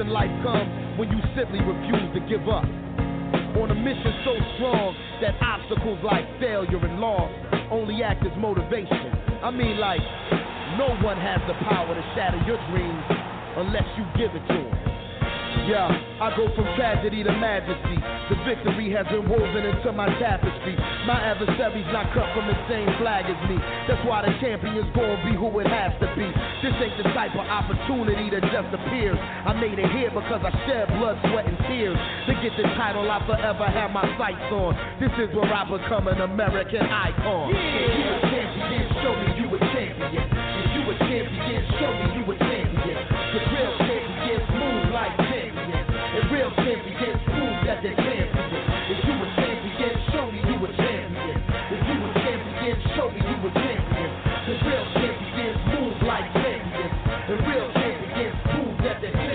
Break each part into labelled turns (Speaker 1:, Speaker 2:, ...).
Speaker 1: in life comes when you simply refuse to give up. On a mission so strong that obstacles like failure and loss only act as motivation. I mean, like, no one has the power to shatter your dreams unless you give it to them. Yeah, I go from tragedy to majesty. The victory has been woven into my tapestry. My adversary's not cut from the same flag as me. That's why the champion's gonna be who it has to be. This ain't the type of opportunity that just appears. I made it here because I shed blood, sweat, and tears. To get the title I forever have my sights on. This is where I become an American icon. Yeah. If you a champion, show me you a champion. If you a champion, show me you a champion. The real champions move like champions. And real champions prove that they're real that they're.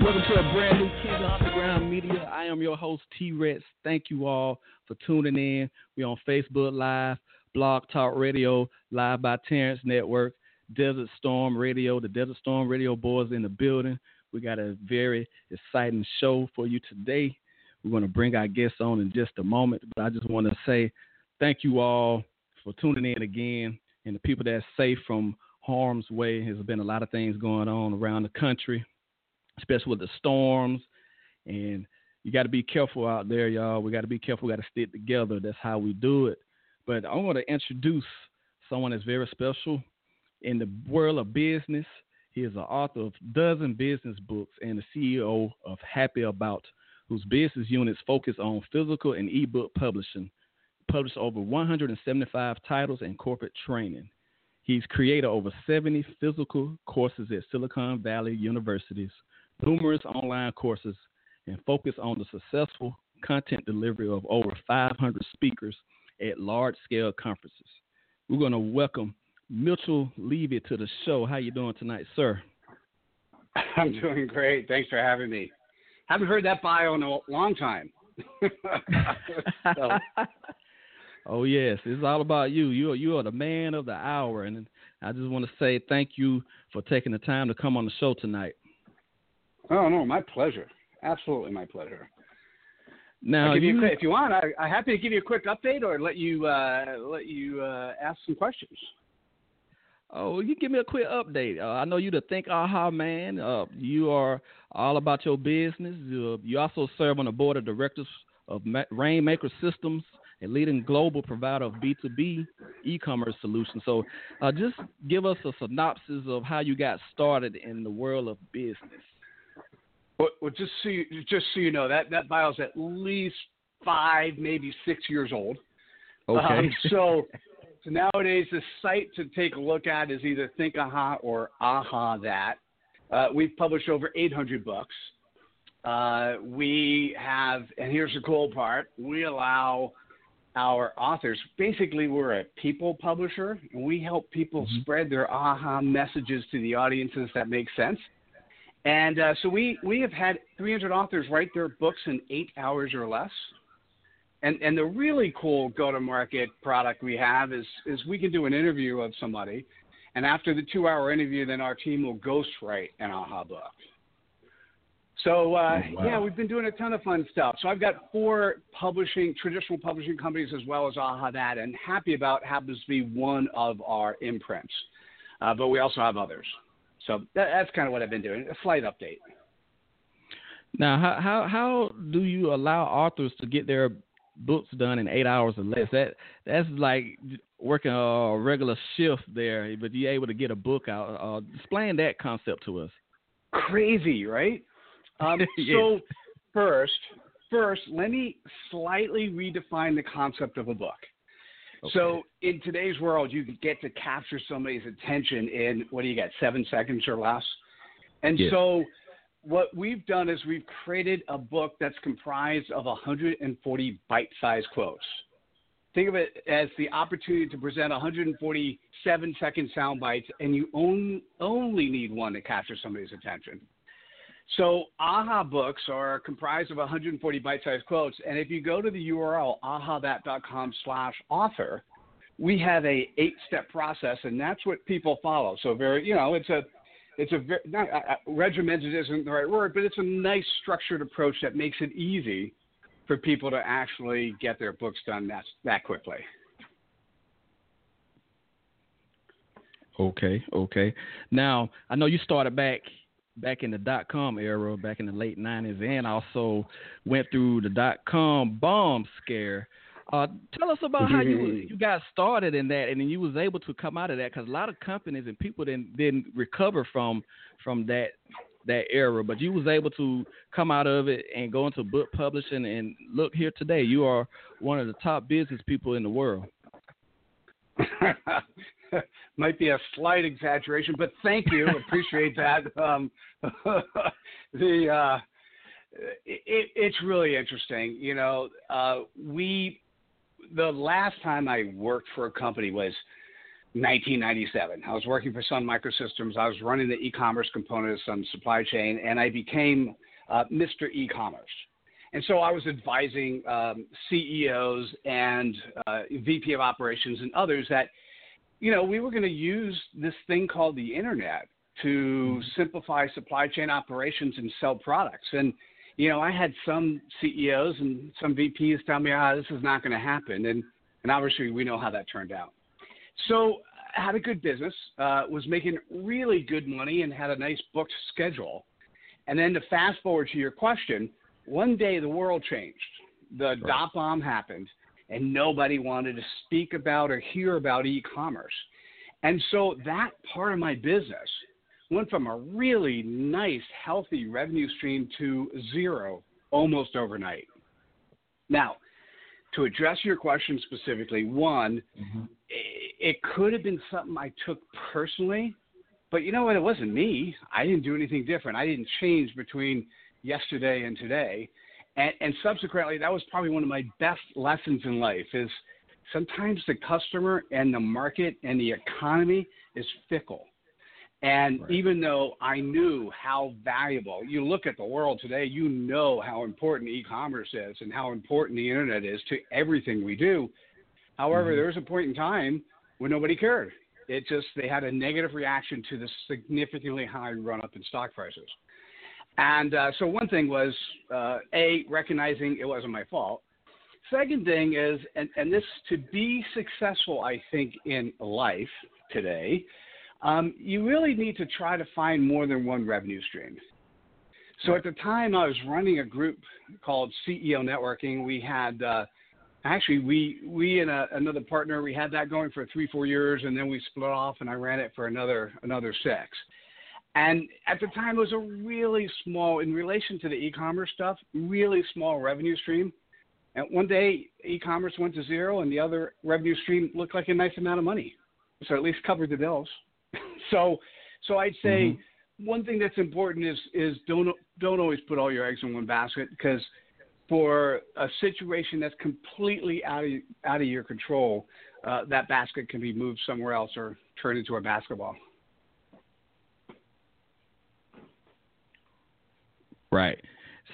Speaker 2: Welcome to a brand new Underground Media. I am your host, T Rex. Thank you all for tuning in. We're on Facebook Live, Blog Talk Radio, Live by Terrence Network, Desert Storm Radio. The Desert Storm Radio boys in the building. We got a very exciting show for you today. We're going to bring our guests on in just a moment, but I just want to say thank you all for tuning in again and the people that's safe from harm's way. There's been a lot of things going on around the country especially with the storms. And you got to be careful out there, y'all. We got to be careful. We got to stick together. That's how we do it. But I want to introduce someone that's very special in the world of business. He is the author of dozen business books and the CEO of Happy About, whose business units focus on physical and ebook publishing. Published over 175 titles and corporate training. He's created over 70 physical courses at Silicon Valley universities, numerous online courses, and focus on the successful content delivery of over 500 speakers at large scale conferences. We're going to welcome Mitchell Levy to the show. How you doing tonight, sir?
Speaker 3: I'm doing great. Thanks for having me. Haven't heard that bio in a long time. so,
Speaker 2: oh yes, it's all about you. You are you are the man of the hour, and I just want to say thank you for taking the time to come on the show tonight.
Speaker 3: oh no, my pleasure. Absolutely my pleasure.
Speaker 2: Now,
Speaker 3: you,
Speaker 2: you,
Speaker 3: if you want, I, I'm happy to give you a quick update or let you uh, let you uh, ask some questions.
Speaker 2: Oh, you give me a quick update. Uh, I know you the Think Aha man. Uh, you are all about your business. You, you also serve on the board of directors of Ma- Rainmaker Systems, a leading global provider of B2B e-commerce solutions. So, uh, just give us a synopsis of how you got started in the world of business.
Speaker 3: Well, well just so you, just so you know, that that bio's at least five, maybe six years old.
Speaker 2: Okay.
Speaker 3: Um, so, so nowadays the site to take a look at is either Think Aha or Aha That. Uh, we've published over 800 books. Uh, we have, and here's the cool part: we allow our authors. Basically, we're a people publisher, and we help people spread their aha messages to the audiences that make sense. And uh, so we we have had 300 authors write their books in eight hours or less. And and the really cool go-to-market product we have is is we can do an interview of somebody, and after the two-hour interview, then our team will ghostwrite an aha book. So uh,
Speaker 2: Oh, wow.
Speaker 3: yeah, we've been doing a ton of fun stuff. So I've got four publishing traditional publishing companies as well as Aha That, and Happy About happens to be one of our imprints, uh, but we also have others. So that, that's kind of what I've been doing. A slight update.
Speaker 2: Now, how how how do you allow authors to get their books done in eight hours or less? That that's like working a regular shift there, but you're able to get a book out. Uh, explain that concept to us.
Speaker 3: crazy, right? Um,
Speaker 2: Yes.
Speaker 3: So first, first, let me slightly redefine the concept of a book. So in today's world, you get to capture somebody's attention in what do you get, seven seconds or less? And
Speaker 2: Yes.
Speaker 3: so what we've done is we've created a book that's comprised of 140 bite-sized quotes. Think of it as the opportunity to present 147 second sound bites, and you on, only need one to capture somebody's attention. So AHA books are comprised of 140 bite-sized quotes, and if you go to the URL ahathat.com slash author, we have a eight step process, and that's what people follow. So very, you know, it's a it's a very not, uh, regimented isn't the right word, but it's a nice structured approach that makes it easy for people to actually get their books done that that quickly.
Speaker 2: Okay, okay. Now I know you started back back in the dot com era, back in the late nineties, and also went through the dot com bomb scare. Uh, tell us about how you you got started in that, and then you was able to come out of that because a lot of companies and people didn't didn't recover from from that that era, but you was able to come out of it and go into book publishing. And look here today, you are one of the top business people in the world.
Speaker 3: Might be a slight exaggeration, but thank you. Appreciate that. Um, the uh, it, it's really interesting. You know, uh, we the last time I worked for a company was 1997. I was working for Sun Microsystems. I was running the e-commerce component of Sun Supply Chain, and I became uh, Mr. E-commerce. And so I was advising um, CEOs and uh, VP of operations and others that, you know, we were going to use this thing called the internet to simplify supply chain operations and sell products. And you know, I had some CEOs and some VPs tell me, ah, this is not going to happen. And, and obviously, we know how that turned out. So, I had a good business, uh, was making really good money, and had a nice booked schedule. And then to fast forward to your question, one day the world changed. The right. dot bomb happened, and nobody wanted to speak about or hear about e commerce. And so that part of my business went from a really nice, healthy revenue stream to zero almost overnight. Now, to address your question specifically, one, mm-hmm. it, it could have been something I took personally, but you know what? It wasn't me. I didn't do anything different. I didn't change between yesterday and today. And, and subsequently, that was probably one of my best lessons in life is sometimes the customer and the market and the economy is fickle. And right. even though I knew how valuable, you look at the world today, you know how important e commerce is and how important the internet is to everything we do. However, mm-hmm. there was a point in time when nobody cared. It just, they had a negative reaction to the significantly high run up in stock prices. And uh, so one thing was, uh, A, recognizing it wasn't my fault. Second thing is, and, and this to be successful, I think, in life today, um, you really need to try to find more than one revenue stream. So at the time, I was running a group called CEO Networking. We had uh, actually we we and a, another partner we had that going for three four years, and then we split off, and I ran it for another another six. And at the time, it was a really small in relation to the e-commerce stuff, really small revenue stream. And one day, e-commerce went to zero, and the other revenue stream looked like a nice amount of money, so at least covered the bills. so, so I'd say mm-hmm. one thing that's important is is don't don't always put all your eggs in one basket because for a situation that's completely out of out of your control, uh, that basket can be moved somewhere else or turned into a basketball.
Speaker 2: Right.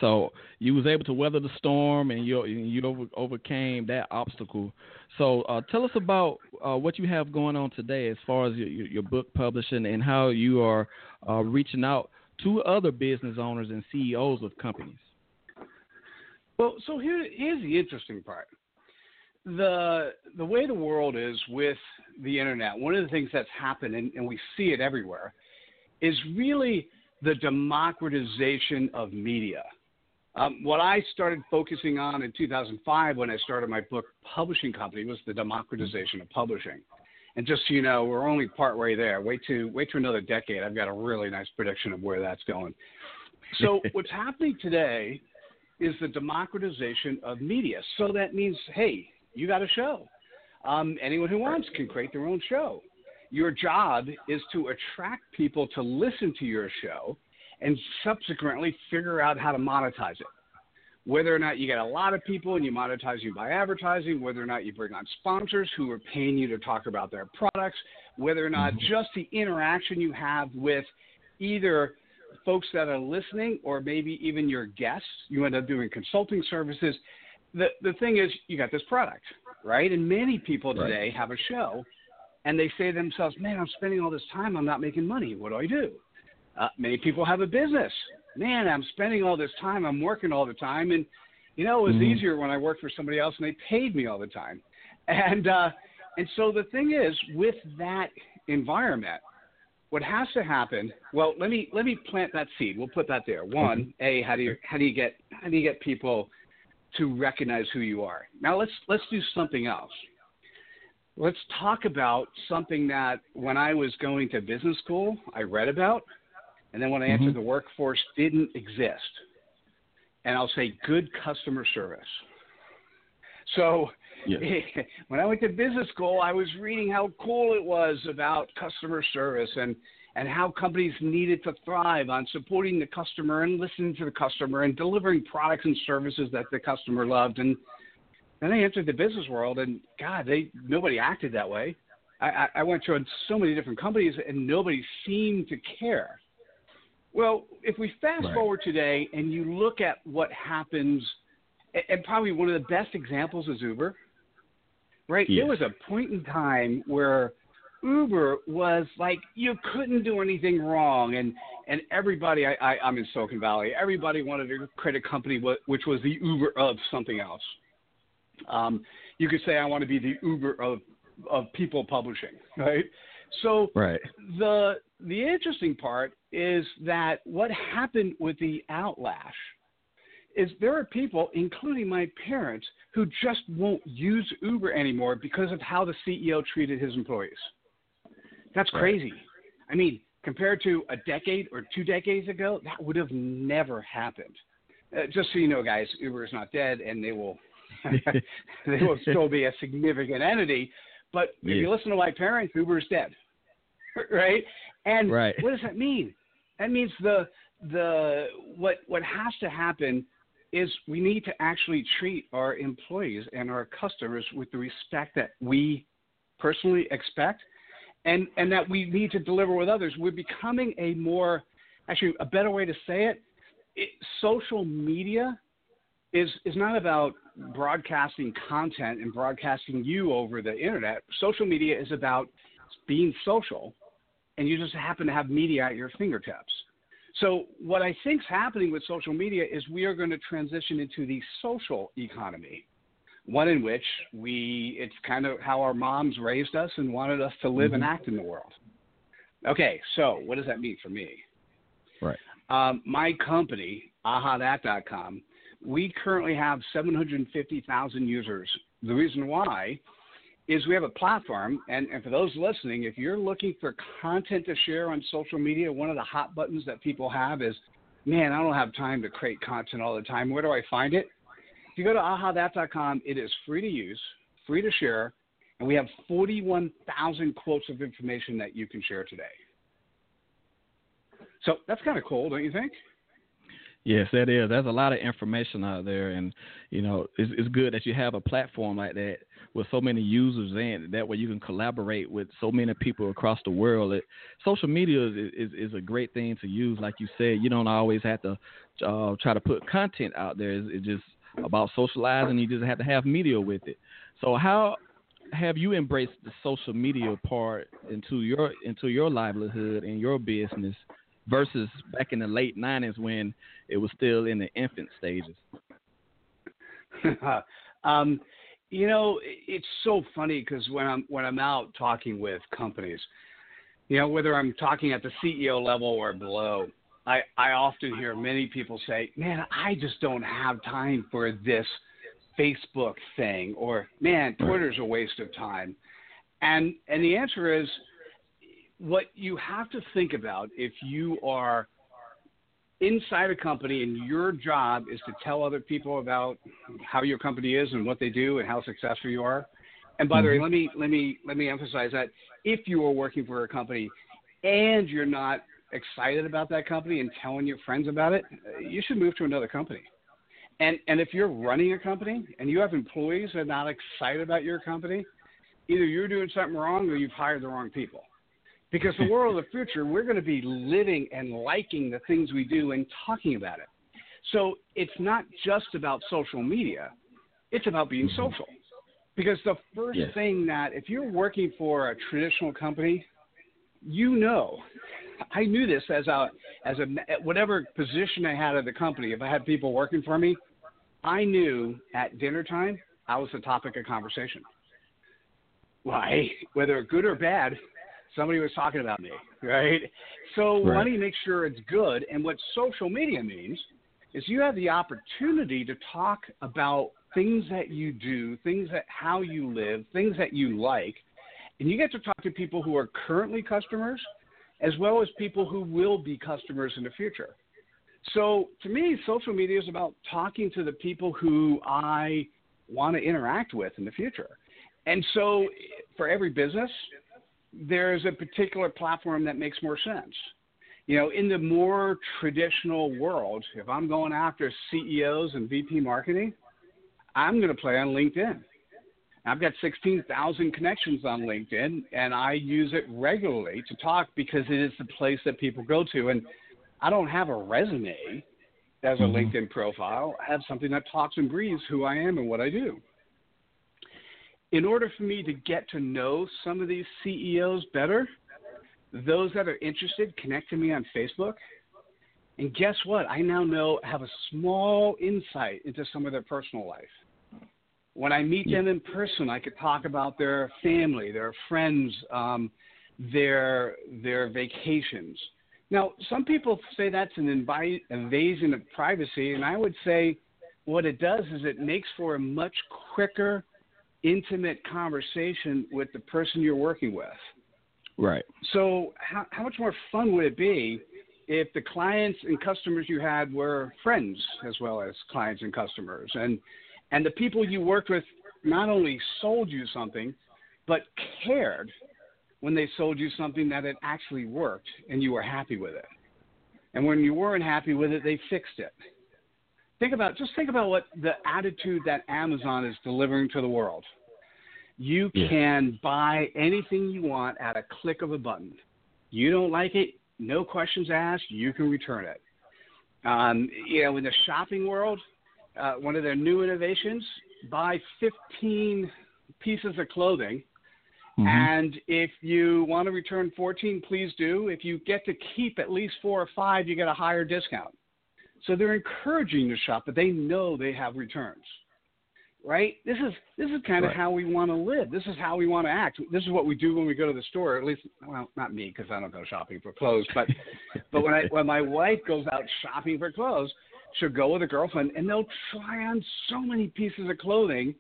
Speaker 2: So you was able to weather the storm and you you over, overcame that obstacle. So uh, tell us about uh, what you have going on today as far as your, your book publishing and how you are uh, reaching out to other business owners and CEOs of companies.
Speaker 3: Well, so here, here's the interesting part. The the way the world is with the internet, one of the things that's happened, and, and we see it everywhere, is really the democratization of media. Um, what I started focusing on in 2005 when I started my book publishing company was the democratization of publishing. And just so you know, we're only partway there. Wait to wait to another decade. I've got a really nice prediction of where that's going. So what's happening today is the democratization of media. So that means, hey, you got a show. Um, anyone who wants can create their own show. Your job is to attract people to listen to your show and subsequently figure out how to monetize it. Whether or not you get a lot of people and you monetize you by advertising, whether or not you bring on sponsors who are paying you to talk about their products, whether or not mm-hmm. just the interaction you have with either folks that are listening or maybe even your guests, you end up doing consulting services. The, the thing is, you got this product. right? And many people
Speaker 2: Right.
Speaker 3: today have a show, and they say to themselves, "Man, I'm spending all this time. I'm not making money. What do I do?" Uh, many people have a business. Man, I'm spending all this time. I'm working all the time, and you know, it was
Speaker 2: Mhm.
Speaker 3: easier when I worked for somebody else and they paid me all the time. And uh, and so the thing is, with that environment, what has to happen? Well, let me let me plant that seed. We'll put that there. One, a how do you how do you get how do you get people to recognize who you are? Now let's let's do something else. Let's talk about something that when I was going to business school, I read about, and then when I entered
Speaker 2: Mhm.
Speaker 3: the workforce, didn't exist. And I'll say good customer service. So
Speaker 2: Yeah.
Speaker 3: when I went to business school, I was reading how cool it was about customer service and and how companies needed to thrive on supporting the customer and listening to the customer and delivering products and services that the customer loved. And then I entered the business world, and God, they nobody acted that way. I, I, I went to so many different companies, and nobody seemed to care. Well, if we fast
Speaker 2: Right.
Speaker 3: forward today and you look at what happens, and- probably one of the best examples is Uber, right?
Speaker 2: Yes.
Speaker 3: There was a point in time where Uber was like you couldn't do anything wrong, and and everybody, I, I I'm in Silicon Valley, everybody wanted to create a company which was the Uber of something else. Um, you could say I want to be the Uber of of people publishing, right? So
Speaker 2: Right.
Speaker 3: the the interesting part is that what happened with the outlash is there are people, including my parents, who just won't use Uber anymore because of how the CEO treated his employees. That's
Speaker 2: Right.
Speaker 3: crazy. I mean, compared to a decade or two decades ago, that would have never happened. Uh, just so you know, guys, Uber is not dead, and they will they will still be a significant entity. But if
Speaker 2: Yeah.
Speaker 3: you listen to my parents, Uber is dead, right? And
Speaker 2: Right.
Speaker 3: what does that mean? That means the the what what has to happen is we need to actually treat our employees and our customers with the respect that we personally expect and and that we need to deliver with others. We're becoming a more actually a better way to say it, it social media is is not about broadcasting content and broadcasting you over the internet. Social media is about being social and you just happen to have media at your fingertips so what I think is happening with social media is we are going to transition into the social economy, one in which we it's kind of how our moms raised us and wanted us to live and act in the world. Okay, so what does that mean for me?
Speaker 2: Right.
Speaker 3: Um, my company, ahathat.com, we currently have 750,000 users. The reason why is we have a platform, and, and for those listening, if you're looking for content to share on social media, one of the hot buttons that people have is, man, I don't have time to create content all the time. Where do I find it? If you go to ahathat.com, it is free to use, free to share, and we have 41,000 quotes of information that you can share today. So that's kind of cool, don't you think?
Speaker 2: Yes, that is. There's a lot of information out there, and you know, it's, it's good that you have a platform like that with so many users in. That way, you can collaborate with so many people across the world. It, social media is, is is a great thing to use. Like you said, you don't always have to uh, try to put content out there. It's, it's just about socializing. You just have to have media with it. So, how have you embraced the social media part into your into your livelihood and your business? Versus back in the late 90s when it was still in the infant stages?
Speaker 3: um, you know, it's so funny because when I'm when I'm out talking with companies, you know, whether I'm talking at the CEO level or below, I I often hear many people say, "Man, I just don't have time for this Facebook thing," or "Man, Twitter's a waste of time," and and the answer is what you have to think about if you are inside a company and your job is to tell other people about how your company is and what they do and how successful you are. And by the way, mm-hmm. let me let me let me emphasize that if you are working for a company and you're not excited about that company and telling your friends about it, you should move to another company. And and if you're running a company and you have employees that are not excited about your company, either you're doing something wrong or you've hired the wrong people because the world of the future, we're going to be living and liking the things we do and talking about it. So it's not just about social media, it's about being mm-hmm. social. Because the first
Speaker 2: Yes.
Speaker 3: thing that if you're working for a traditional company, you know, I knew this as a as a at whatever position I had at the company. If I had people working for me, I knew at dinner time I was the topic of conversation. Why, whether good or bad, somebody was talking about me, right? So
Speaker 2: Right.
Speaker 3: let me make sure it's good. And what social media means is you have the opportunity to talk about things that you do, things that how you live, things that you like, and you get to talk to people who are currently customers as well as people who will be customers in the future. So to me, social media is about talking to the people who I want to interact with in the future. And so for every business, there's a particular platform that makes more sense. You know, in the more traditional world, if I'm going after CEOs and VP marketing, I'm going to play on LinkedIn. I've got 16,000 connections on LinkedIn, and I use it regularly to talk because it is the place that people go to. And I don't have a resume as a
Speaker 2: Mhm.
Speaker 3: LinkedIn profile. I have something that talks and breathes who I am and what I do. In order for me to get to know some of these CEOs better, those that are interested connect to me on Facebook. And guess what? I now know have a small insight into some of their personal life. When I meet them in person, I could talk about their family, their friends, um, their their vacations. Now, some people say that's an invasion of privacy, and I would say what it does is it makes for a much quicker, intimate conversation with the person you're working with.
Speaker 2: Right.
Speaker 3: So, how, how much more fun would it be if the clients and customers you had were friends as well as clients and customers, and and the people you worked with not only sold you something, but cared when they sold you something that it actually worked and you were happy with it, and when you weren't happy with it, they fixed it. Think about just think about what the attitude that Amazon is delivering to the world. You
Speaker 2: Yeah.
Speaker 3: can buy anything you want at a click of a button. You don't like it, no questions asked. You can return it. Um, you know, in the shopping world, uh, one of their new innovations: buy 15 pieces of clothing,
Speaker 2: Mhm.
Speaker 3: and if you want to return 14, please do. If you get to keep at least four or five, you get a higher discount. So they're encouraging you to shop, but they know they have returns. Right? This is this is kind of
Speaker 2: Right.
Speaker 3: how we want to live. This is how we want to act. This is what we do when we go to the store. At least, well, not me because I don't go shopping for clothes, but but when I when my wife goes out shopping for clothes, she'll go with a girlfriend and they'll try on so many pieces of clothing,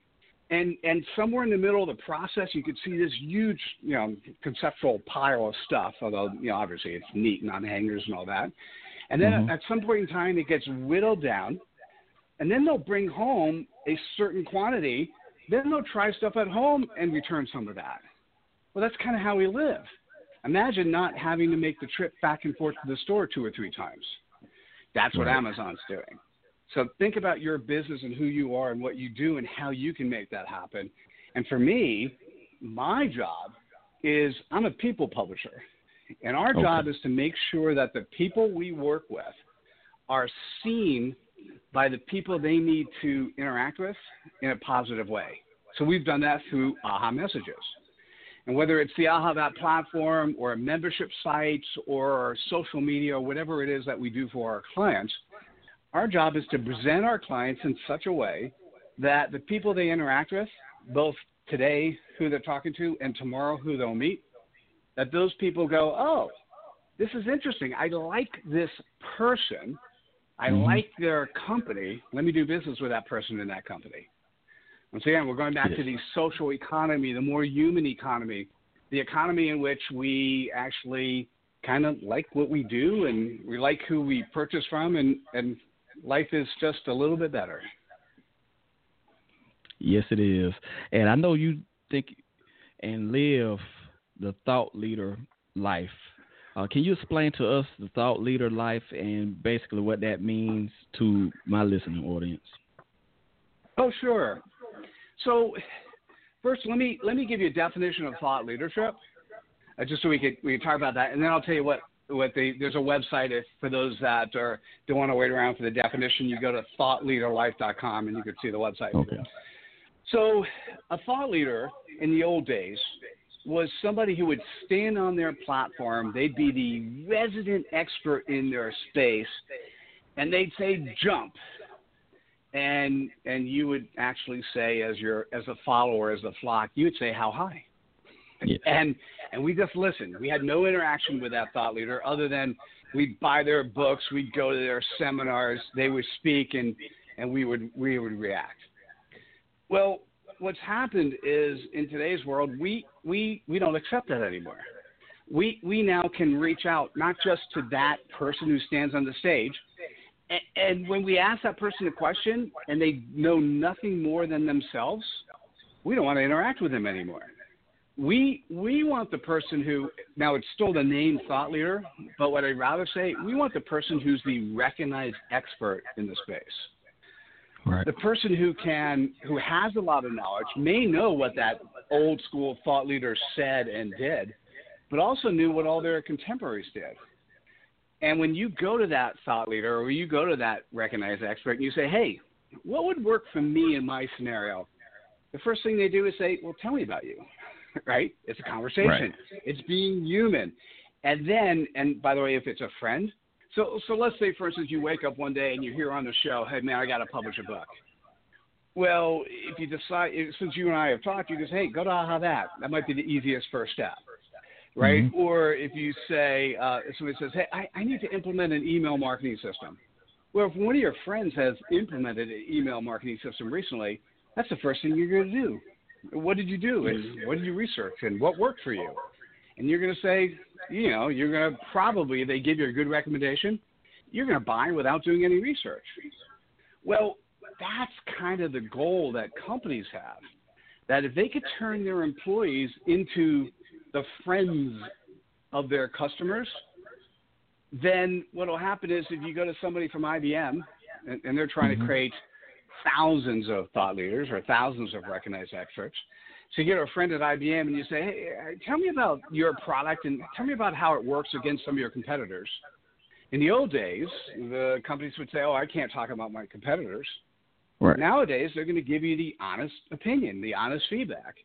Speaker 3: and and somewhere in the middle of the process, you could see this huge, you know, conceptual pile of stuff. Although you know, obviously it's neat and on hangers and all that. And then
Speaker 2: Mhm.
Speaker 3: at some point in time, it gets whittled down, and then they'll bring home a certain quantity. Then they'll try stuff at home and return some of that. Well, that's kind of how we live. Imagine not having to make the trip back and forth to the store two or three times. That's what
Speaker 2: Right.
Speaker 3: Amazon's doing. So think about your business and who you are and what you do and how you can make that happen. And for me, my job is I'm a people publisher. And our
Speaker 2: Okay.
Speaker 3: job is to make sure that the people we work with are seen by the people they need to interact with in a positive way. So we've done that through AHA messages. And whether it's the AHA that platform or membership sites or social media or whatever it is that we do for our clients, our job is to present our clients in such a way that the people they interact with, both today who they're talking to and tomorrow who they'll meet, that those people go, oh, this is interesting. I like this person. I
Speaker 2: Mhm.
Speaker 3: like their company. Let me do business with that person in that company. Once again, we're going back to the social economy, the more human economy, the economy in which we actually kind of like what we do and we like who we purchase from, and, and life is just a little bit better.
Speaker 2: Yes, it is. And I know you think and live the thought leader life. Uh, can you explain to us the thought leader life and basically what that means to my listening audience?
Speaker 3: Oh, sure. So, first, let me let me give you a definition of thought leadership, uh, just so we could we could talk about that, and then I'll tell you what what the there's a website if for those that are don't want to wait around for the definition. You go to thoughtleaderlife.com and you can see the website.
Speaker 2: Okay.
Speaker 3: So, a thought leader in the old days was somebody who would stand on their platform. They'd be the resident expert in their space, and they'd say jump, and and you would actually say as your as a follower as a flock, you would say how high,
Speaker 2: Yeah.
Speaker 3: and and we just listened. We had no interaction with that thought leader other than we'd buy their books, we'd go to their seminars, they would speak, and and we would we would react. Well, what's happened is in today's world, we we we don't accept that anymore. We we now can reach out not just to that person who stands on the stage, and, when we ask that person a question and they know nothing more than themselves, we don't want to interact with them anymore. We we want the person who now it's still the name thought leader, but what I'd rather say, we want the person who's the recognized expert in the space
Speaker 2: Right.
Speaker 3: the person who can who has a lot of knowledge may know what that old school thought leader said and did but also knew what all their contemporaries did. And when you go to that thought leader or you go to that recognized expert and you say hey what would work for me in my scenario? The first thing they do is say well tell me about you. Right? It's a conversation.
Speaker 2: Right.
Speaker 3: it's being human. And then and by the way if it's a friend so, so let's say, for instance, you wake up one day and you hear on the show, "Hey, man, I got to publish a book." Well, if you decide, since you and I have talked, you just, "Hey, go to Aha That." That might be the easiest first step, right?
Speaker 2: Mhm.
Speaker 3: Or if you say, uh, somebody says, "Hey, I, I need to implement an email marketing system." Well, if one of your friends has implemented an email marketing system recently, that's the first thing you're going to do. What did you do, and what did you research, and what worked for you? And you're going to say, you know, you're going to probably, if they give you a good recommendation, you're going to buy without doing any research. Well, that's kind of the goal that companies have. That if they could turn their employees into the friends of their customers, then what will happen is if you go to somebody from IBM and, and they're trying
Speaker 2: Mhm.
Speaker 3: to create thousands of thought leaders or thousands of recognized experts, so you get a friend at IBM and you say, hey, tell me about your product and tell me about how it works against some of your competitors. In the old days, the companies would say, oh, I can't talk about my competitors.
Speaker 2: Right.
Speaker 3: Nowadays, they're going to give you the honest opinion, the honest feedback.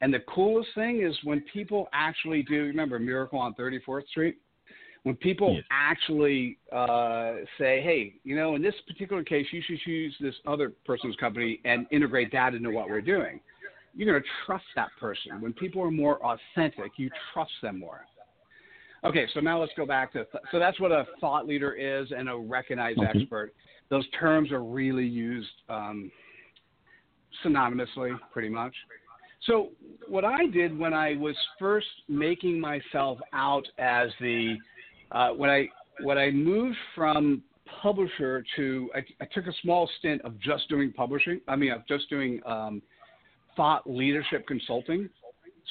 Speaker 3: And the coolest thing is when people actually do, remember Miracle on 34th Street? When people
Speaker 2: Yes.
Speaker 3: actually uh, say, hey, you know, in this particular case, you should use this other person's company and integrate that into what we're doing. You're going to trust that person. When people are more authentic, you trust them more. Okay, so now let's go back to th- so that's what a thought leader is and a recognized
Speaker 2: Okay.
Speaker 3: expert. Those terms are really used um, synonymously, pretty much. So what I did when I was first making myself out as the uh, when I when I moved from publisher to I, I took a small stint of just doing publishing. I mean, of just doing um, thought leadership consulting.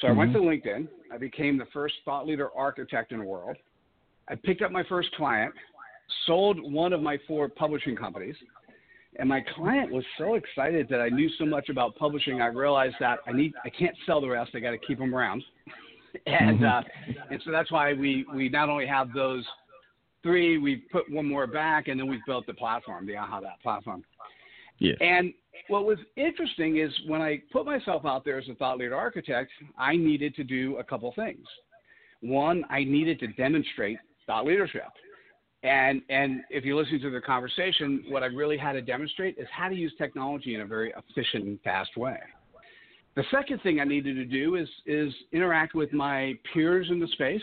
Speaker 3: So I went to LinkedIn. I became the first thought leader architect in the world. I picked up my first client, sold one of my four publishing companies, and my client was so excited that I knew so much about publishing. I realized that I need I can't sell the rest. I got to keep them around, and uh, and so that's why we we not only have those three, we put one more back, and then we've built the platform, the Aha That platform.
Speaker 2: Yes.
Speaker 3: And what was interesting is when I put myself out there as a thought leader architect, I needed to do a couple things. One, I needed to demonstrate thought leadership. And and if you listen to the conversation, what I really had to demonstrate is how to use technology in a very efficient and fast way. The second thing I needed to do is is interact with my peers in the space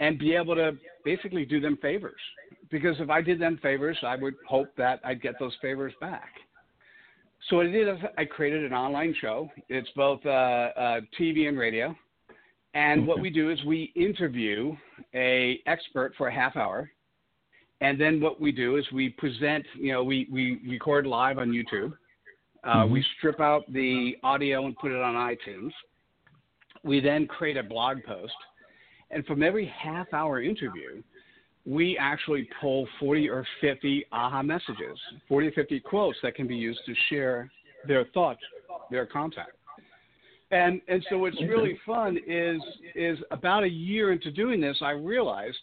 Speaker 3: and be able to basically do them favors. Because if I did them favors, I would hope that I'd get those favors back. So what I did is I created an online show. It's both uh, uh, TV and radio. And what we do is we interview a expert for a half hour, and then what we do is we present. You know, we we record live on YouTube. Uh,
Speaker 2: Mhm.
Speaker 3: We strip out the audio and put it on iTunes. We then create a blog post, and from every half hour interview, we actually pull 40 or 50 aha messages, 40 or 50 quotes that can be used to share their thoughts, their content. And and so what's really fun is is about a year into doing this, I realized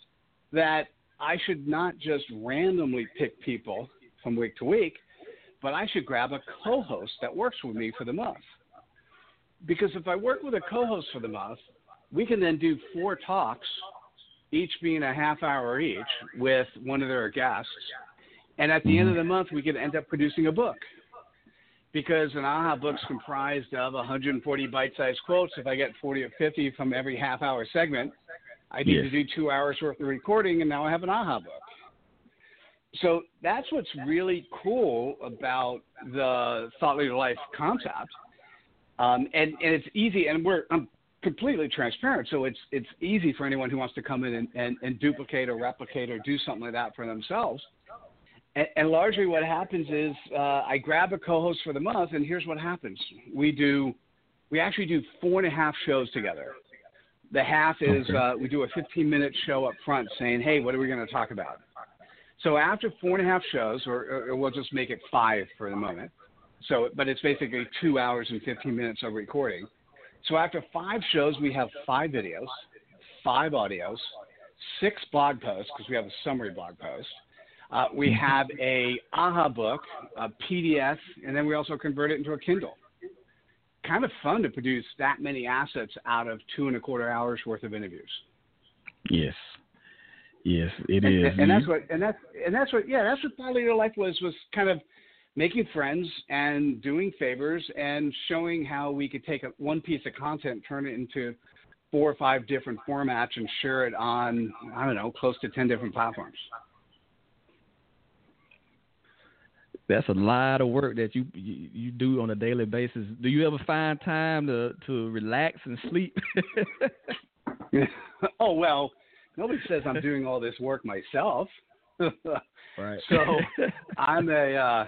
Speaker 3: that I should not just randomly pick people from week to week, but I should grab a co-host that works with me for the month. Because if I work with a co-host for the month, we can then do four talks, each being a half hour each, with one of their guests. And at the end of the month, we could end up producing a book. Because an AHA book's comprised of 140 bite-sized quotes. If I get 40 or 50 from every half-hour segment, I need
Speaker 2: Yes.
Speaker 3: to do two hours worth of recording, and now I have an AHA book. So that's what's really cool about the Thought Leader Life concept. Um, and, and it's easy, and we're I'm completely transparent, so it's it's easy for anyone who wants to come in and, and, and duplicate or replicate or do something like that for themselves. And, and largely, what happens is uh, I grab a co-host for the month, and here's what happens: we do we actually do four and a half shows together. The half is uh, we do a 15 minute show up front saying, "Hey, what are we going to talk about?" So after four and a half shows, or, or we'll just make it five for the moment. So, but it's basically two hours and 15 minutes of recording. So after five shows, we have five videos, five audios, six blog posts because we have a summary blog post. Uh, we have a AHA book, a PDF, and then we also convert it into a Kindle. Kind of fun to produce that many assets out of two and a quarter hours worth of interviews.
Speaker 2: Yes. Yes, it
Speaker 3: and,
Speaker 2: is.
Speaker 3: and that's what and that's and that's what yeah that's what thought leader life was was kind of making friends and doing favors and showing how we could take a, one piece of content turn it into four or five different formats and share it on i don't know close to 10 different platforms
Speaker 2: that's a lot of work that you, you you do on a daily basis. Do you ever find time to to relax and sleep?
Speaker 3: oh well nobody says i'm doing all this work myself
Speaker 2: right.
Speaker 3: So I'm a, uh,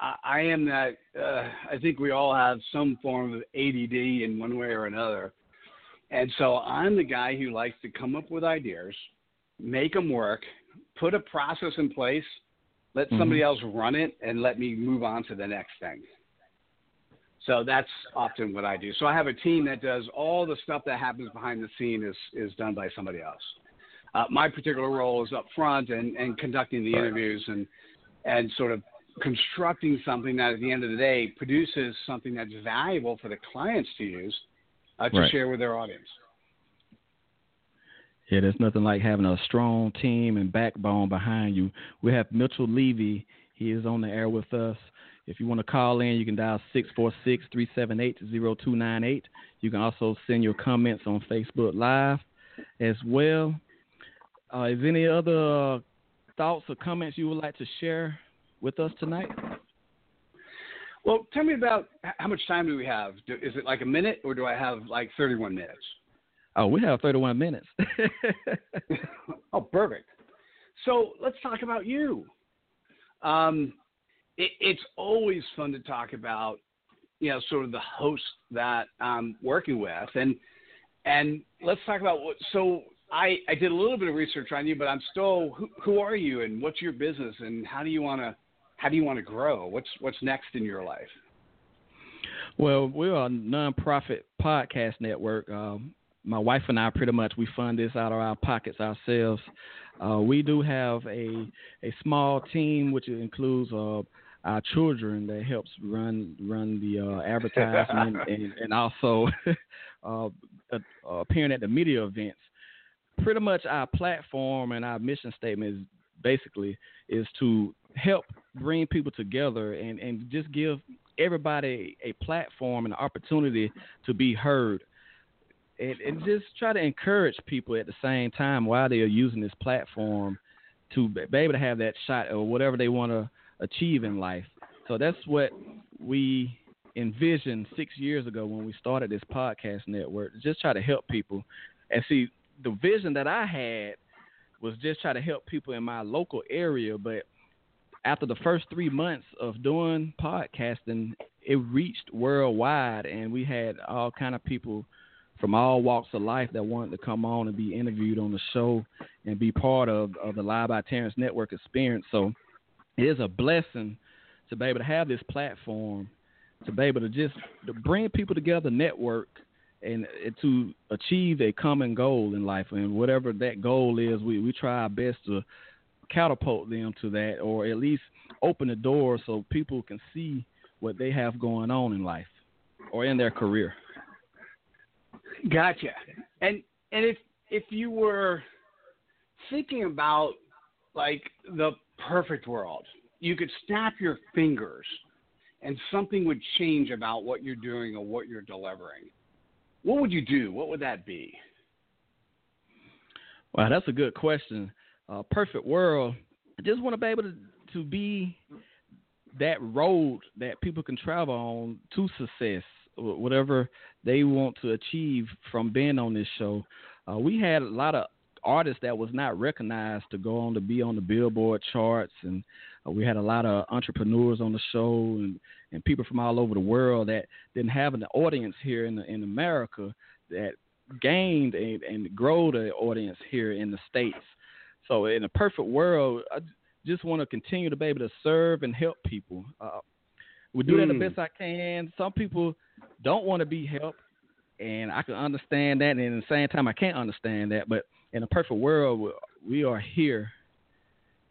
Speaker 3: I, I am that. Uh, I think we all have some form of ADD in one way or another, and so I'm the guy who likes to come up with ideas, make them work, put a process in place, let somebody else run it, and let me move on to the next thing. So that's often what I do. So I have a team that does all the stuff that happens behind the scene is is done by somebody else. Uh, my particular role is up front and, and conducting the interviews and and sort of constructing something that at the end of the day produces something that's valuable for the clients to use uh, to
Speaker 2: Right.
Speaker 3: share with their audience.
Speaker 2: Yeah, there's nothing like having a strong team and backbone behind you. We have Mitchell Levy. He is on the air with us. If you want to call in, you can dial 646-378-0298. You can also send your comments on Facebook Live as well. Uh, is any other uh, thoughts or comments you would like to share with us tonight?
Speaker 3: Well, tell me about how much time do we have? Do, is it like a minute or do I have like 31 minutes?
Speaker 2: Oh, we have 31 minutes.
Speaker 3: oh, perfect. So let's talk about you. Um, it, it's always fun to talk about, you know, sort of the host that I'm working with, and and let's talk about what. So I I did a little bit of research on you, but I'm still who, who are you and what's your business and how do you want to how do you want to grow? What's what's next in your life?
Speaker 2: Well, we're a nonprofit podcast network. Um, my wife and I pretty much we fund this out of our pockets ourselves. Uh, we do have a a small team which includes uh, our children that helps run run the uh, advertisement and, and also uh, appearing at the media events. Pretty much our platform and our mission statement is basically is to help bring people together and, and just give everybody a platform and an opportunity to be heard. And, and just try to encourage people at the same time while they are using this platform to be able to have that shot or whatever they want to achieve in life. So that's what we envisioned six years ago when we started this podcast network. Just try to help people. And see, the vision that I had was just try to help people in my local area, but after the first three months of doing podcasting, it reached worldwide, and we had all kind of people from all walks of life that wanted to come on and be interviewed on the show and be part of, of the Live by Terrence Network experience. So it is a blessing to be able to have this platform, to be able to just to bring people together, network, and, to achieve a common goal in life. And whatever that goal is, we, we try our best to catapult them to that, or at least open the door so people can see what they have going on in life or in their career.
Speaker 3: Gotcha. And and if if you were thinking about like the perfect world, you could snap your fingers and something would change about what you're doing or what you're delivering. What would you do? What would that be?
Speaker 2: Wow, that's a good question. Uh, perfect world. I just want to be able to to be that road that people can travel on to success, whatever they want to achieve from being on this show. Uh, we had a lot of artists that was not recognized to go on to be on the Billboard charts, and we had a lot of entrepreneurs on the show and, and people from all over the world that didn't have an audience here in in America that gained and, and grow the audience here in the states. So in a perfect world, I just want to continue to be able to serve and help people. Uh, we do mm. that the hmm. best I can. Some people don't want to be helped, and I can understand that. And at the same time, I can't understand that. But in a perfect world, we are here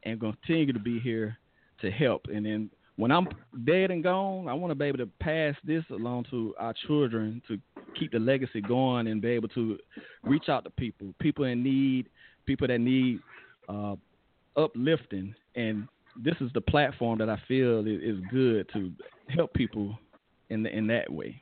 Speaker 2: and continue to be here to help. And then when I'm dead and gone, I want to be able to pass this along to our children to keep the legacy going and be able to reach out to people, people in need, people that need uh, uplifting. And this is the platform that I feel is, good to help people in the, in that way.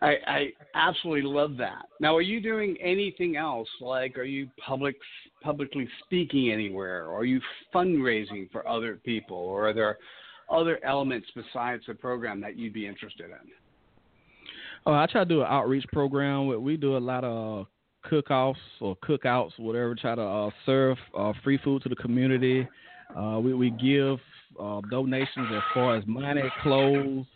Speaker 3: I, I absolutely love that. Now, are you doing anything else? Like, are you public publicly speaking anywhere? Or are you fundraising for other people? Or are there other elements besides the program that you'd be interested in?
Speaker 2: Oh, I try to do an outreach program. We do a lot of cook-offs or cookouts, whatever. Try to uh, serve uh, free food to the community. Uh, we, we give uh, donations as far as money, clothes,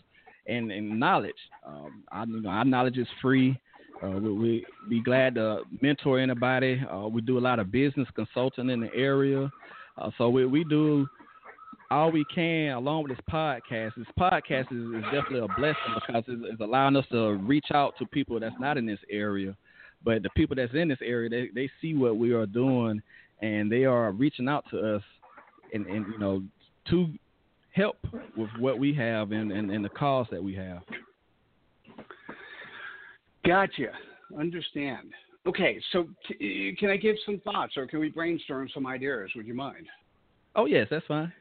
Speaker 2: and, and knowledge. Um, I, you know, our knowledge is free. Uh, we, we be glad to mentor anybody. Uh, we do a lot of business consulting in the area. Uh, so we, we do all we can along with this podcast. This podcast is, is definitely a blessing because it's, it's, allowing us to reach out to people that's not in this area. But the people that's in this area, they, they see what we are doing and they are reaching out to us and, and you know, to help with what we have and, and, and the cause that we have.
Speaker 3: Gotcha. Understand. Okay, so can I give some thoughts or can we brainstorm some ideas? Would you mind?
Speaker 2: Oh, yes, that's fine.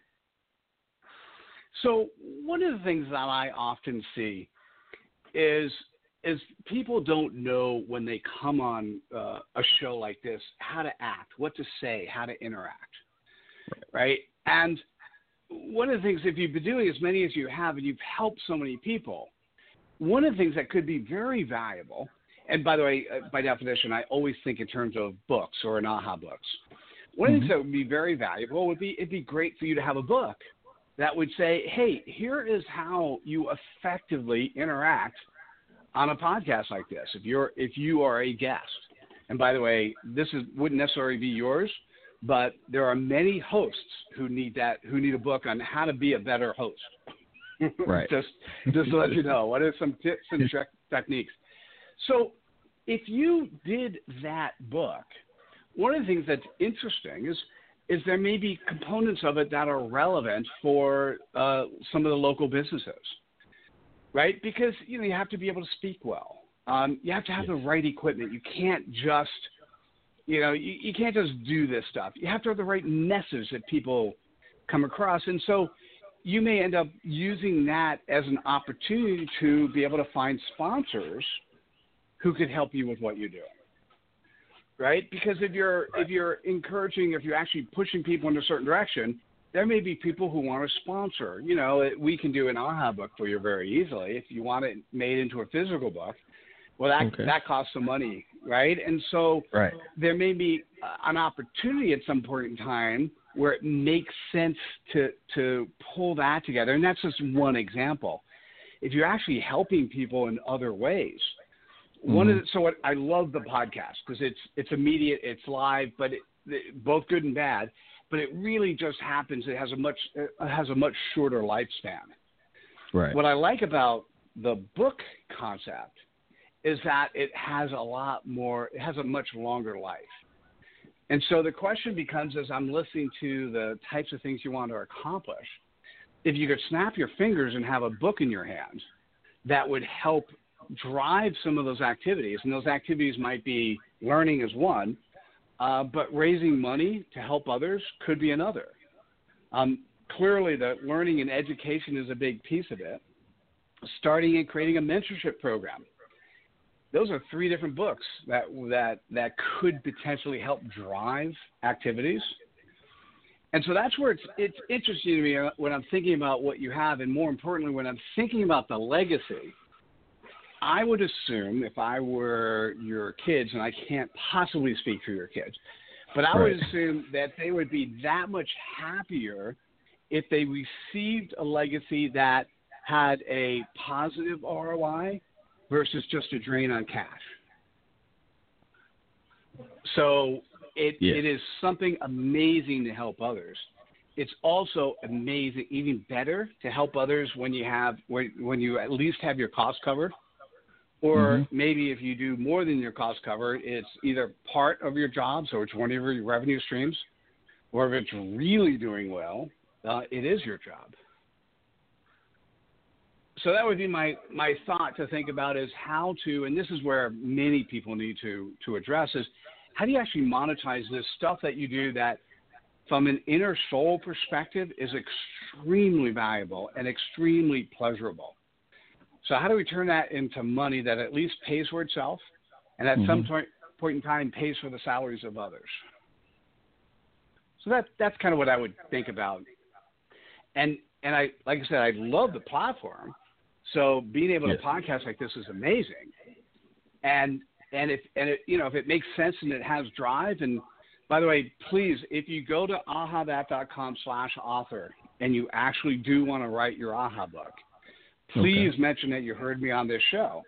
Speaker 3: So, one of the things that I often see is is people don't know when they come on uh, a show like this how to act, what to say, how to interact, right. right? And one of the things, if you've been doing as many as you have, and you've helped so many people, one of the things that could be very valuable, and by the way, uh, by definition, I always think in terms of books or an aha books. One mm-hmm. of the things mm-hmm. that would be very valuable would be it'd be great for you to have a book that would say, "Hey, here is how you effectively interact on a podcast like this. If you're if you are a guest, and by the way, this is wouldn't necessarily be yours, but there are many hosts who need that who need a book on how to be a better host.
Speaker 2: Right.
Speaker 3: just just to let you know what are some tips and tre- techniques. So if you did that book, one of the things that's interesting is is there may be components of it that are relevant for uh, some of the local businesses, right? Because you know you have to be able to speak well. Um, you have to have yes. the right equipment. You can't just you know, you, you can't just do this stuff. You have to have the right message that people come across. And so you may end up using that as an opportunity to be able to find sponsors who could help you with what you're doing. Right? Because if you're if you're encouraging, if you're actually pushing people in a certain direction, there may be people who want to sponsor. You know, we can do an AHA book for you very easily if you want it made into a physical book. Well, that okay. that costs some money, right? And so
Speaker 2: right.
Speaker 3: there may be an opportunity at some point in time where it makes sense to to pull that together, and that's just one example. If you're actually helping people in other ways, mm-hmm. one of mm-hmm. the, so what, I love the podcast because it's it's immediate, it's live, but it, it, both good and bad. But it really just happens. It has a much it has a much shorter lifespan.
Speaker 2: Right.
Speaker 3: What I like about the book concept is that it has a lot more, it has a much longer life. And so the question becomes as I'm listening to the types of things you want to accomplish, if you could snap your fingers and have a book in your hand that would help drive some of those activities, and those activities might be learning is one, uh, but raising money to help others could be another. Um, clearly, the learning and education is a big piece of it. Starting and creating a mentorship program those are three different books that that that could potentially help drive activities. And so that's where it's it's interesting to me uh, when I'm thinking about what you have, and more importantly, when I'm thinking about the legacy. I would assume if I were your kids, and I can't possibly speak for your kids, but I right. would assume that they would be that much happier if they received a legacy that had a positive ROI versus just a drain on cash. So it yes. it is something amazing to help others. It's also amazing, even better, to help others when you have when when you at least have your costs covered, or mm-hmm. maybe if you do more than your costs covered, it's either part of your job, so it's one of your revenue streams, or if it's really doing well, uh, it is your job so that would be my my thought to think about is how to and this is where many people need to to address is how do you actually monetize this stuff that you do that from an inner soul perspective is extremely valuable and extremely pleasurable so how do we turn that into money that at least pays for itself and at mm-hmm. some point point in time pays for the salaries of others so that that's kind of what i would think about and and I like I said, I love the platform. So being able yes. to podcast like this is amazing. And and if and it you know if it makes sense and it has drive and by the way, please if you go to ahathat.com slash author and you actually do want to write your aha book, please okay. mention that you heard me on this show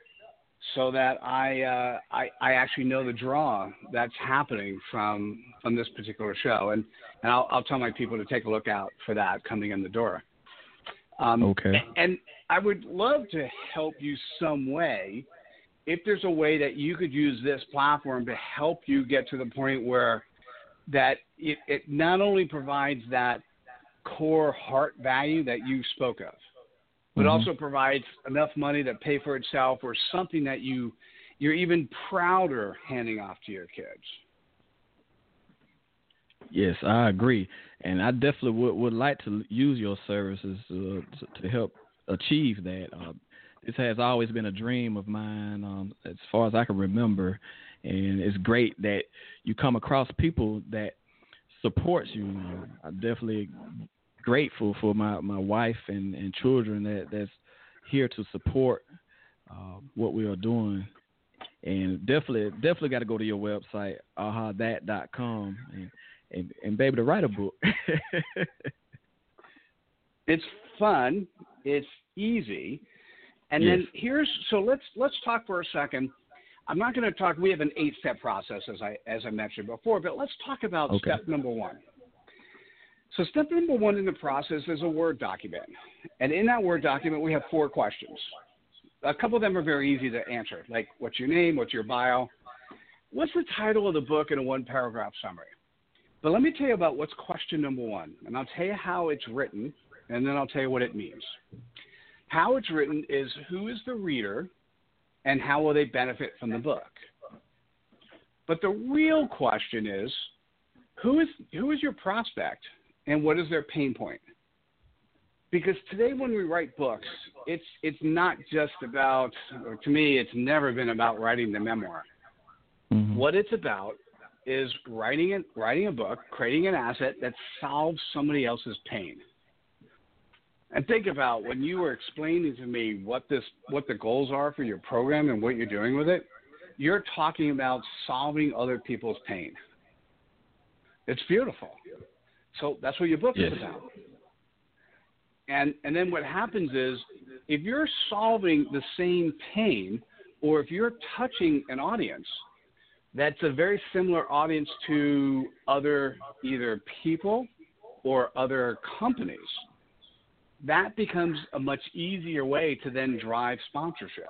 Speaker 3: so that I, uh, I I actually know the draw that's happening from from this particular show, and and I'll, I'll tell my people to take a look out for that coming in the door.
Speaker 2: Um, okay.
Speaker 3: And I would love to help you some way. If there's a way that you could use this platform to help you get to the point where that it, it not only provides that core heart value that you spoke of, but mm-hmm. also provides enough money to pay for itself or something that you you're even prouder handing off to your kids.
Speaker 2: Yes, I agree, and I definitely would, would like to use your services to, to help achieve that. Uh, this has always been a dream of mine, um, as far as I can remember, and it's great that you come across people that supports you. I'm definitely grateful for my, my wife and, and children that that's here to support uh, what we are doing. And definitely, definitely got to go to your website, ahathat.com, and, and, and be able to write a book.
Speaker 3: it's fun. It's easy. And yes. then here's so let's let's talk for a second. I'm not going to talk. We have an eight step process as I as I mentioned before, but let's talk about okay. step number one. So step number one in the process is a Word document, and in that Word document we have four questions. A couple of them are very easy to answer, like what's your name, what's your bio, what's the title of the book, and a one paragraph summary. But let me tell you about what's question number one, and I'll tell you how it's written, and then I'll tell you what it means. How it's written is who is the reader and how will they benefit from the book? But the real question is who is who is your prospect and what is their pain point? Because today when we write books, it's it's not just about or to me it's never been about writing the memoir. Mm-hmm. What it's about is writing a, writing a book, creating an asset that solves somebody else's pain. And think about when you were explaining to me what this what the goals are for your program and what you're doing with it, you're talking about solving other people's pain. It's beautiful. So that's what your book yes. is about. And and then what happens is if you're solving the same pain or if you're touching an audience that's a very similar audience to other either people or other companies that becomes a much easier way to then drive sponsorship.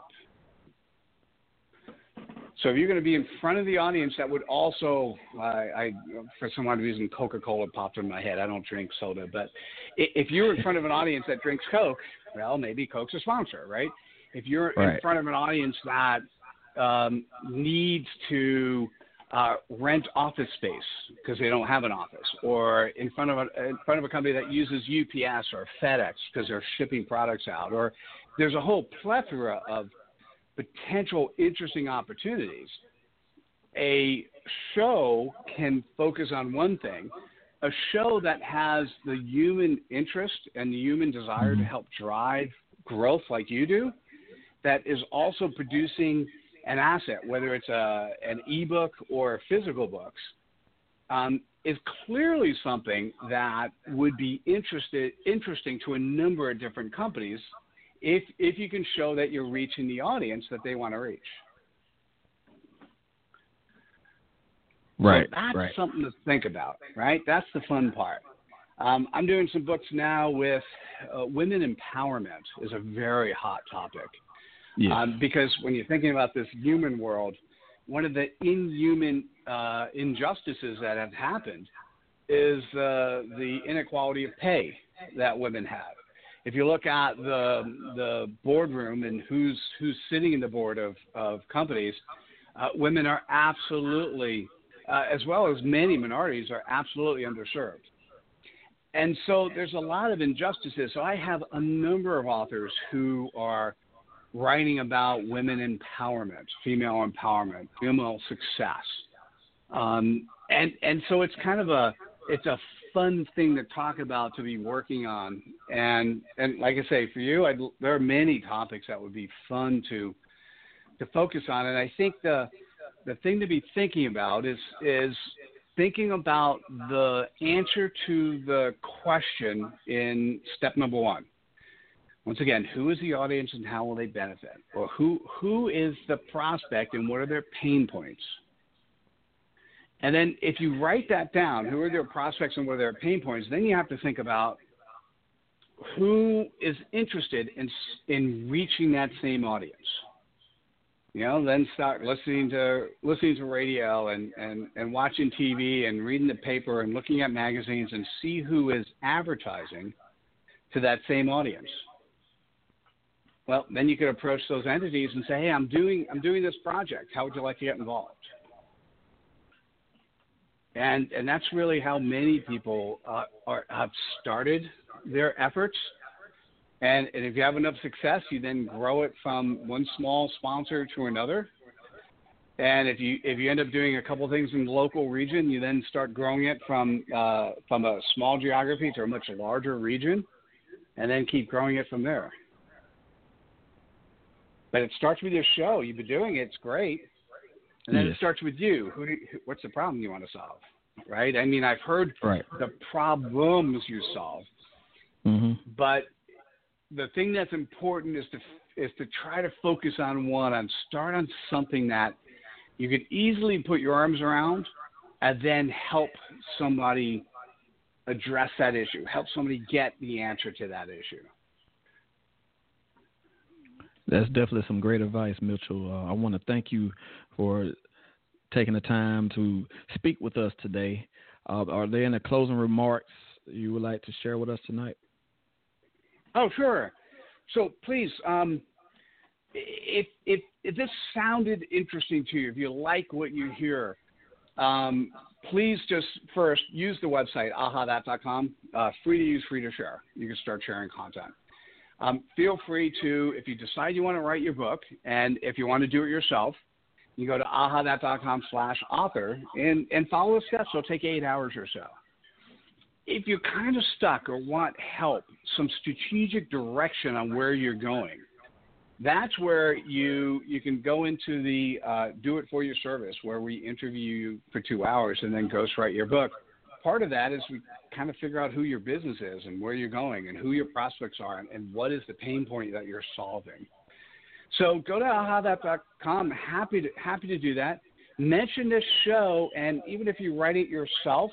Speaker 3: So if you're going to be in front of the audience, that would also, uh, I for some odd reason, Coca-Cola popped in my head. I don't drink soda, but if you're in front of an audience that drinks Coke, well, maybe Coke's a sponsor, right? If you're right. in front of an audience that um, needs to uh, rent office space because they don't have an office, or in front of a in front of a company that uses UPS or FedEx because they're shipping products out, or there's a whole plethora of potential interesting opportunities. A show can focus on one thing. A show that has the human interest and the human desire to mm-hmm. help drive growth like you do, that is also producing an asset, whether it's a, an ebook or physical books, um, is clearly something that would be interested, interesting to a number of different companies if if you can show that you're reaching the audience that they want to reach.
Speaker 2: Right.
Speaker 3: So that's
Speaker 2: right.
Speaker 3: something to think about, right? That's the fun part. Um, I'm doing some books now with uh, women empowerment is a very hot topic. Um, because when you're thinking about this human world, one of the inhuman uh, injustices that have happened is uh, the inequality of pay that women have if you look at the the boardroom and who's who's sitting in the board of of companies, uh, women are absolutely, uh, as well as many minorities, are absolutely underserved. And so there's a lot of injustices. So I have a number of authors who are writing about women empowerment, female empowerment, female success, um, and and so it's kind of a it's a fun thing to talk about to be working on. And and like I say, for you, I'd, there are many topics that would be fun to to focus on. And I think the the thing to be thinking about is is thinking about the answer to the question in step number one. Once again, who is the audience and how will they benefit? Or who who is the prospect and what are their pain points? And then if you write that down, who are their prospects and what are their pain points, then you have to think about who is interested in in reaching that same audience. You know, then start listening to listening to radio and, and, and watching TV and reading the paper and looking at magazines and see who is advertising to that same audience. Well, then you could approach those entities and say, "Hey, I'm doing I'm doing this project. How would you like to get involved?" and and that's really how many people uh, are, have started their efforts. And, and if you have enough success, you then grow it from one small sponsor to another. And if you if you end up doing a couple things in the local region, you then start growing it from uh, from a small geography to a much larger region, and then keep growing it from there. But it starts with your show. You've been doing it; it's great. And then yes. it starts with you. Who, do you, what's the problem you want to solve? Right? I mean, I've heard
Speaker 2: right.
Speaker 3: the problems you solve,
Speaker 2: mm-hmm.
Speaker 3: but the thing that's important is to is to try to focus on one and start on something that you could easily put your arms around, and then help somebody address that issue, help somebody get the answer to that issue.
Speaker 2: That's definitely some great advice, Mitchell. Uh, I want to thank you for taking the time to speak with us today. Uh, are there any closing remarks you would like to share with us tonight?
Speaker 3: Oh, sure. So please, um, if, if, if this sounded interesting to you, if you like what you hear, um, please just first use the website ahathat.com. Uh, free to use, free to share. You can start sharing content. Um, feel free to, if you decide you want to write your book, and if you want to do it yourself, you go to ahathat.com slash author and, and follow the steps. It'll take eight hours or so. If you're kind of stuck or want help, some strategic direction on where you're going, that's where you you can go into the uh, do it for your service where we interview you for two hours and then ghostwrite your book. Part of that is we kind of figure out who your business is and where you're going and who your prospects are and, and what is the pain point that you're solving. So go to ahathat.com. Happy to happy to do that. Mention this show, and even if you write it yourself,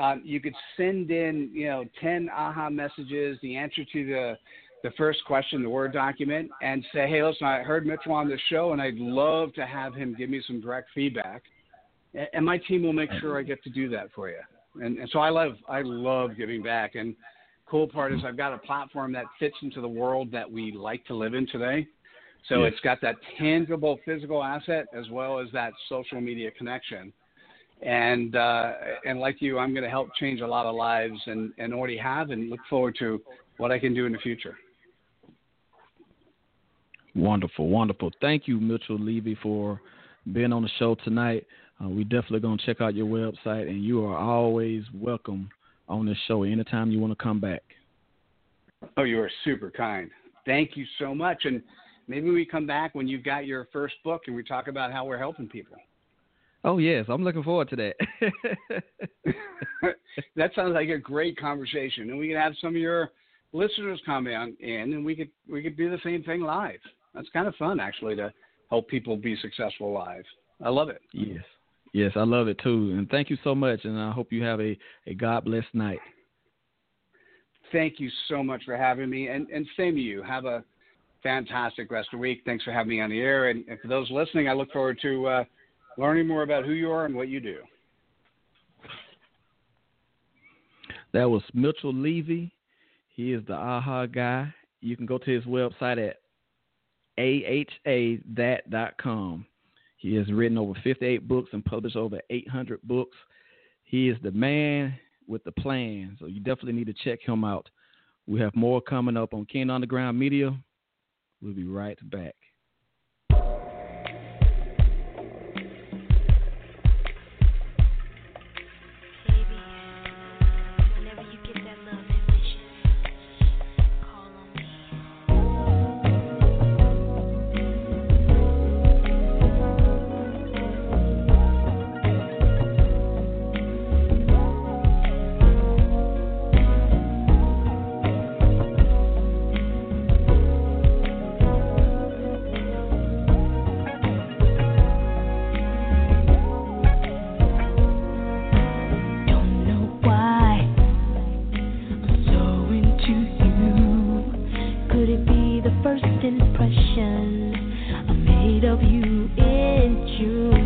Speaker 3: um, you could send in you know ten aha messages, the answer to the the first question, the Word document, and say, hey, listen, I heard Mitchell on the show, and I'd love to have him give me some direct feedback. And my team will make sure I get to do that for you. And, and so I love I love giving back. And cool part is I've got a platform that fits into the world that we like to live in today. So yes. it's got that tangible physical asset as well as that social media connection. And uh, and like you, I'm going to help change a lot of lives and, and already have and look forward to what I can do in the future.
Speaker 2: Wonderful, wonderful. Thank you, Mitchell Levy, for being on the show tonight. Uh, we definitely going to check out your website, and you are always welcome on this show anytime you want to come back.
Speaker 3: Oh, you are super kind. Thank you so much. And maybe we come back when you've got your first book and we talk about how we're helping people.
Speaker 2: Oh yes, I'm looking forward to that.
Speaker 3: that sounds like a great conversation, and we can have some of your listeners come in, in, and we could we could do the same thing live. That's kind of fun, actually, to help people be successful live. I love it.
Speaker 2: Yes, yes, I love it too, and thank you so much. And I hope you have a a God bless night.
Speaker 3: Thank you so much for having me, and and same to you. Have a fantastic rest of the week. Thanks for having me on the air, and, and for those listening, I look forward to uh, learning more about who you are and what you do.
Speaker 2: That was Mitchell Levy. He is the AHA guy. You can go to his website at ahathat.com. He has written over 58 books and published over 800 books. He is the man with the plan, so you definitely need to check him out. We have more coming up on King Underground Media. We'll be right back.
Speaker 4: of you in true.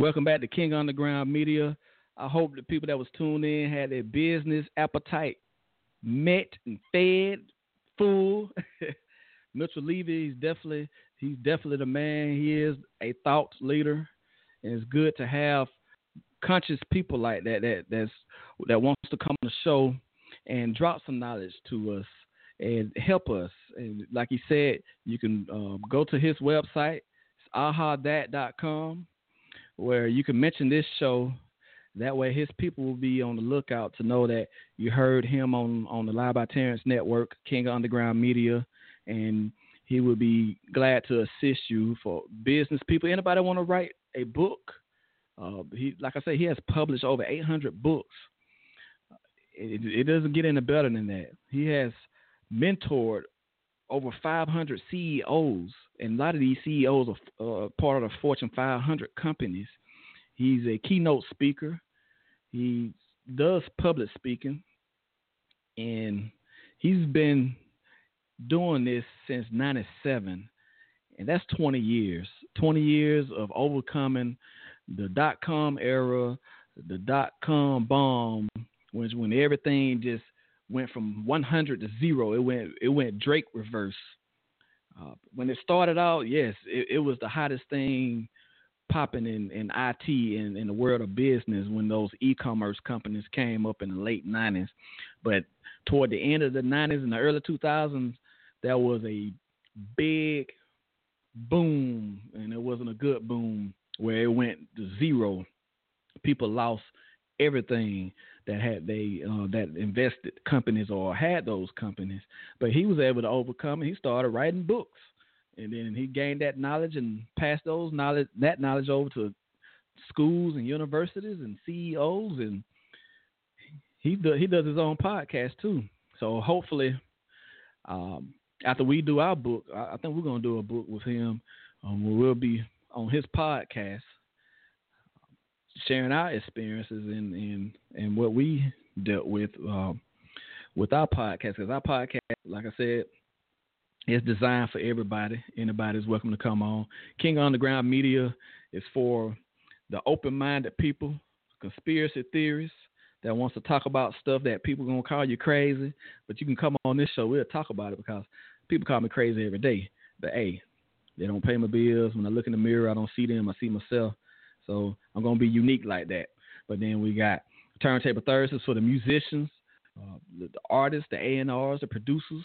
Speaker 2: Welcome back to King Underground Media. I hope the people that was tuned in had their business appetite met and fed full. Mitchell Levy, he's definitely he's definitely the man. He is a thought leader, and it's good to have conscious people like that that that's that wants to come on the show and drop some knowledge to us and help us. And like he said, you can um, go to his website, it's ahathat.com, where you can mention this show. That way, his people will be on the lookout to know that you heard him on on the Live by Terrence Network, King Underground Media, and he would be glad to assist you for business people. Anybody want to write a book? Uh, he, like I said, he has published over 800 books. It, it, doesn't get any better than that. He has mentored over 500 CEOs, and a lot of these CEOs are uh, part of the Fortune 500 companies. He's a keynote speaker. He does public speaking, and he's been doing this since 97 and that's 20 years 20 years of overcoming the dot com era the dot com bomb when when everything just went from 100 to 0 it went it went drake reverse uh, when it started out yes it, it, was the hottest thing popping in, in IT in, in the world of business when those e-commerce companies came up in the late 90s but toward the end of the 90s and the early 2000s there was a big boom, and it wasn't a good boom where it went to zero. People lost everything that had they uh, that invested companies or had those companies, but he was able to overcome it. He started writing books, and then he gained that knowledge and passed those knowledge that knowledge over to schools and universities and CEOs, and he do, he does his own podcast too. So hopefully, um, after we do our book, I, think we're gonna do a book with him. Um, we'll be on his podcast, sharing our experiences and and and what we dealt with um, with our podcast. Because our podcast, like I said, is designed for everybody. Anybody's welcome to come on. King Underground Media is for the open-minded people, conspiracy theorists that wants to talk about stuff that people gonna call you crazy, but you can come on this show. We'll talk about it because people call me crazy every day, but hey, they don't pay my bills. When I look in the mirror, I don't see them. I see myself. So I'm gonna be unique like that. But then we got Turntable Thursdays for the musicians, uh, the, the, artists, the A and R's, the producers,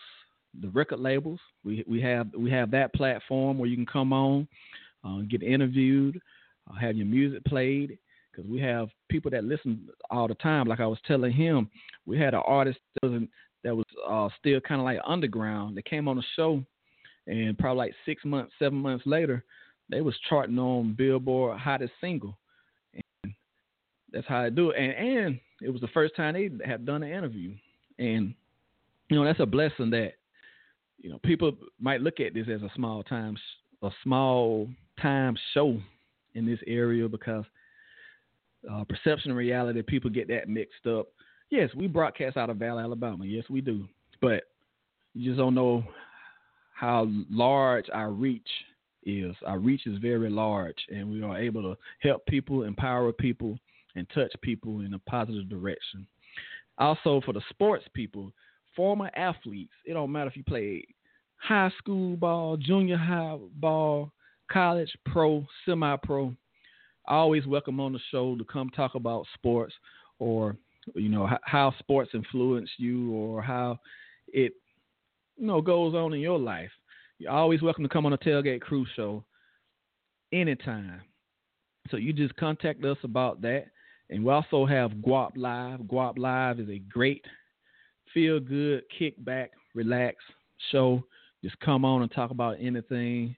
Speaker 2: the record labels. We we have we have that platform where you can come on, uh, get interviewed, uh, have your music played. Because we have people that listen all the time. Like I was telling him, we had an artist that was that was uh, still kind of like underground. They came on the show, and probably like six months, seven months later, they was charting on Billboard hottest single, and that's how I do it. And and it was the first time they had done an interview, and you know that's a blessing that you know people might look at this as a small time a small time show in this area because uh, perception and reality people get that mixed up Yes, we broadcast out of Valley, Alabama. Yes, we do. But you just don't know how large our reach is. Our reach is very large, and we are able to help people, empower people, and touch people in a positive direction. Also, for the sports people, former athletes, it don't matter if you played high school ball, junior high ball, college, pro, semi pro. Always welcome on the show to come talk about sports or you know how sports influence you or how it you know goes on in your life. You're always welcome to come on a tailgate crew show anytime. So you just contact us about that. And we also have Guap Live. Guap Live is a great feel good, kick back, relax show. Just come on and talk about anything.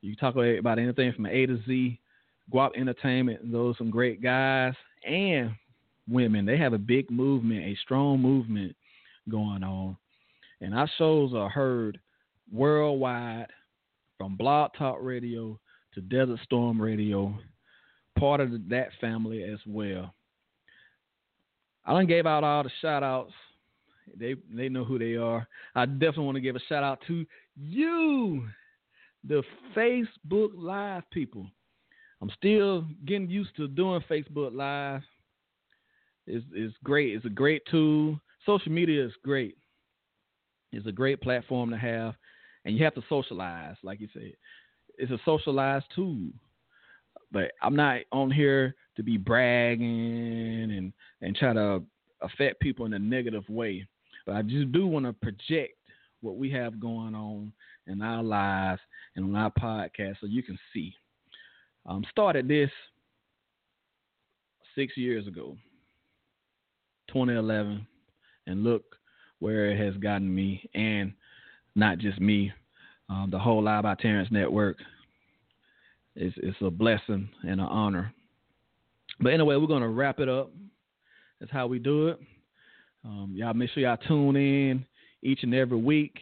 Speaker 2: You talk about anything from A to Z. Guap Entertainment, those some great guys. And women. They have a big movement, a strong movement going on. And our shows are heard worldwide from Blog Talk Radio to Desert Storm Radio, part of that family as well. I done gave out all the shout outs. They they know who they are. I definitely want to give a shout out to you, the Facebook Live people. I'm still getting used to doing Facebook Live. It's, it's great. It's a great tool. Social media is great. It's a great platform to have, and you have to socialize, like you said. It's a socialized tool. But I'm not on here to be bragging and and try to affect people in a negative way. But I just do want to project what we have going on in our lives and on our podcast so you can see. Um, started this six years ago, 2011, and look where it has gotten me, and not just me, um, the whole Live by Terrence Network. It's, it's a blessing and an honor. But anyway, we're going to wrap it up. That's how we do it. Um, y'all make sure y'all tune in each and every week.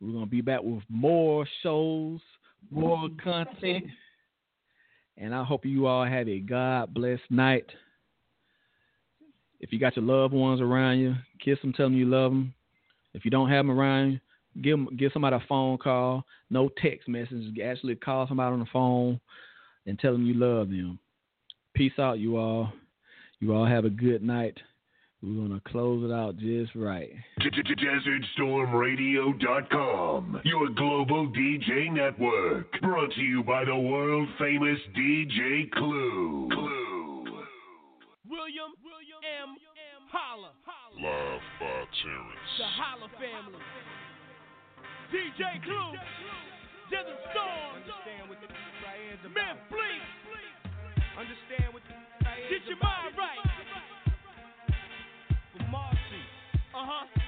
Speaker 2: We're going to be back with more shows, more content. And I hope you all have a God blessed night. If you got your loved ones around you, kiss them, tell them you love them. If you don't have them around you, give give somebody a phone call. No text messages. Actually, call somebody on the phone and tell them you love them. Peace out, you all. You all have a good night. We're going to close it out just right.
Speaker 4: DesertStormRadio.com, your global DJ network. Brought to you by the world famous DJ Clue. Clue.
Speaker 1: William, William M. Holla.
Speaker 5: Live by Terrence.
Speaker 1: The Holla family. DJ Clue. Desert Storm.
Speaker 6: Understand what the right is about.
Speaker 1: Man, Fleet.
Speaker 6: Understand what the right is
Speaker 1: Get your
Speaker 6: about.
Speaker 1: mind right.
Speaker 6: For Marcy.
Speaker 1: Uh-huh.
Speaker 5: Live